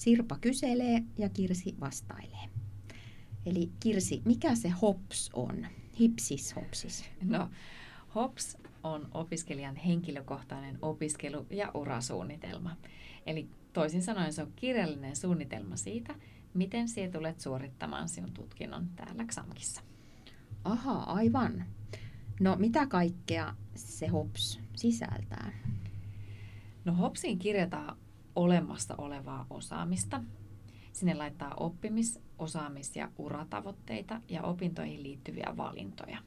Sirpa kyselee ja Kirsi vastailee. Eli Kirsi, mikä se HOPS on? Hipsis hopsis. No, HOPS on opiskelijan henkilökohtainen opiskelu- ja urasuunnitelma. Eli toisin sanoen se on kirjallinen suunnitelma siitä, miten sinä tulet suorittamaan sinun tutkinnon täällä XAMKissa. Aha, aivan. No mitä kaikkea se HOPS sisältää? No HOPSiin kirjataan olemassa olevaa osaamista. Sinne laittaa oppimis-, osaamis- ja uratavoitteita ja opintoihin liittyviä valintoja.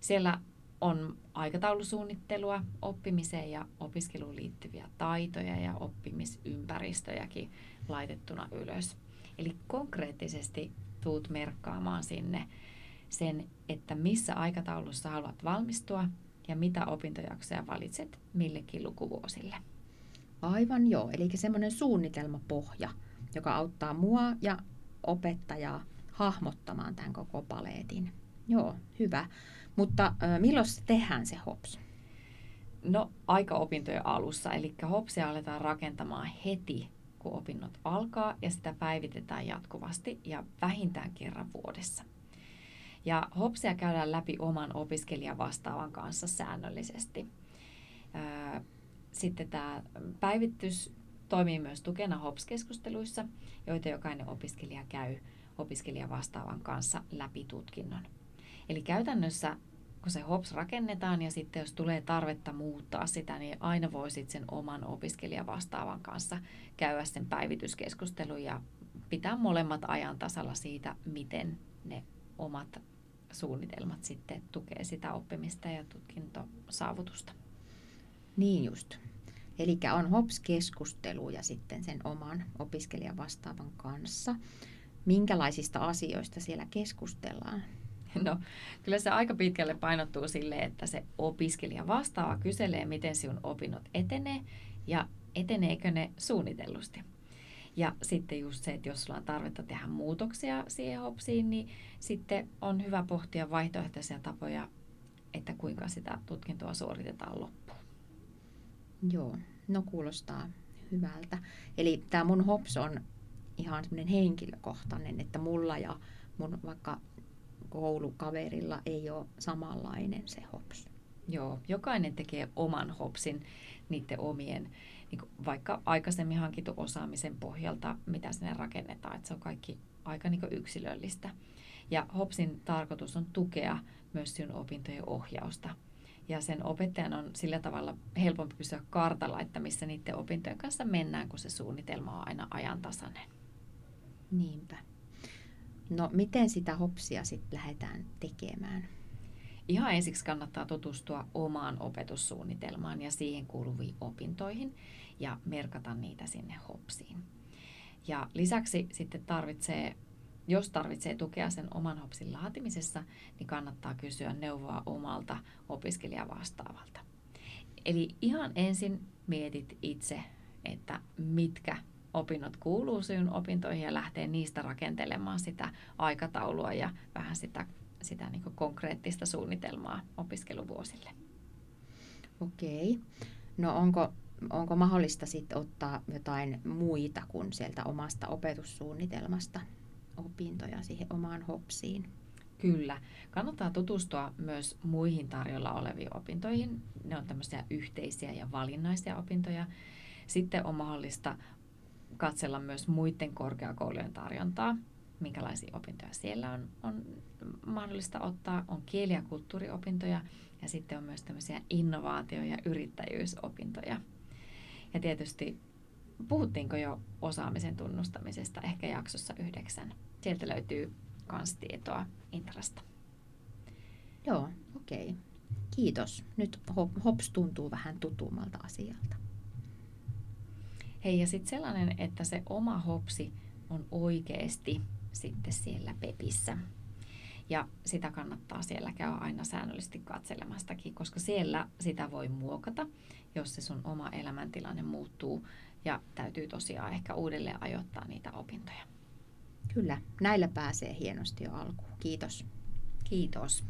Siellä on aikataulusuunnittelua, oppimiseen ja opiskeluun liittyviä taitoja ja oppimisympäristöjäkin laitettuna ylös. Eli konkreettisesti tuut merkkaamaan sinne sen, että missä aikataulussa haluat valmistua ja mitä opintojaksoja valitset millekin lukuvuosille. Aivan joo, eli semmoinen suunnitelmapohja, joka auttaa mua ja opettajaa hahmottamaan tämän koko paleetin. Joo, hyvä. Mutta milloin se tehdään se HOPS? No aika opintojen alussa, eli HOPSia aletaan rakentamaan heti, kun opinnot alkaa ja sitä päivitetään jatkuvasti ja vähintään kerran vuodessa. Ja HOPSia käydään läpi oman opiskelijan vastaavan kanssa säännöllisesti. Sitten tämä päivitys toimii myös tukena HOPS-keskusteluissa, joita jokainen opiskelija käy opiskelija vastaavan kanssa läpi tutkinnon. Eli käytännössä kun se HOPS rakennetaan ja sitten jos tulee tarvetta muuttaa sitä, niin aina voisit sen oman opiskelijan vastaavan kanssa käydä sen päivityskeskustelun ja pitää molemmat ajan tasalla siitä, miten ne omat suunnitelmat sitten tukee sitä oppimista ja tutkintosaavutusta. Niin just. Eli on HOPS-keskustelu ja sitten sen oman opiskelijan vastaavan kanssa. Minkälaisista asioista siellä keskustellaan? No, kyllä se aika pitkälle painottuu sille, että se opiskelija vastaava kyselee, miten sinun opinnot etenee ja eteneekö ne suunnitellusti. Ja sitten just se, että jos sulla on tarvetta tehdä muutoksia siihen hopsiin, niin sitten on hyvä pohtia vaihtoehtoisia tapoja, että kuinka sitä tutkintoa suoritetaan loppuun. Joo, no kuulostaa hyvältä. Eli tämä mun hops on ihan semmoinen henkilökohtainen, että mulla ja mun vaikka koulukaverilla ei ole samanlainen se hops. Joo, jokainen tekee oman hopsin niiden omien niin vaikka aikaisemmin hankittu osaamisen pohjalta, mitä sinne rakennetaan. Että se on kaikki aika niin yksilöllistä. Ja HOPSin tarkoitus on tukea myös sinun opintojen ohjausta. Ja sen opettajan on sillä tavalla helpompi pysyä kartalla, että missä niiden opintojen kanssa mennään, kun se suunnitelma on aina ajantasainen. Niinpä. No miten sitä hopsia sitten lähdetään tekemään? Ihan ensiksi kannattaa tutustua omaan opetussuunnitelmaan ja siihen kuuluviin opintoihin ja merkata niitä sinne hopsiin. Ja lisäksi sitten tarvitsee, jos tarvitsee tukea sen oman hopsin laatimisessa, niin kannattaa kysyä neuvoa omalta opiskelijavastaavalta. Eli ihan ensin mietit itse, että mitkä opinnot kuuluu sinun opintoihin ja lähtee niistä rakentelemaan sitä aikataulua ja vähän sitä sitä niin konkreettista suunnitelmaa opiskeluvuosille. Okei. No onko, onko mahdollista sitten ottaa jotain muita kuin sieltä omasta opetussuunnitelmasta opintoja siihen omaan hopsiin? Kyllä. Kannattaa tutustua myös muihin tarjolla oleviin opintoihin. Ne on tämmöisiä yhteisiä ja valinnaisia opintoja. Sitten on mahdollista katsella myös muiden korkeakoulujen tarjontaa minkälaisia opintoja siellä on, on mahdollista ottaa. On kieli- ja kulttuuriopintoja ja sitten on myös tämmöisiä innovaatio- ja yrittäjyysopintoja. Ja tietysti puhuttiinko jo osaamisen tunnustamisesta ehkä jaksossa yhdeksän. Sieltä löytyy myös tietoa Intrasta. Joo, okei. Okay. Kiitos. Nyt HOPS tuntuu vähän tutummalta asialta. Hei ja sitten sellainen, että se oma hopsi on oikeasti sitten siellä pepissä. Ja sitä kannattaa siellä käydä aina säännöllisesti katselemastakin, koska siellä sitä voi muokata, jos se sun oma elämäntilanne muuttuu ja täytyy tosiaan ehkä uudelleen ajoittaa niitä opintoja. Kyllä, näillä pääsee hienosti jo alkuun. Kiitos. Kiitos.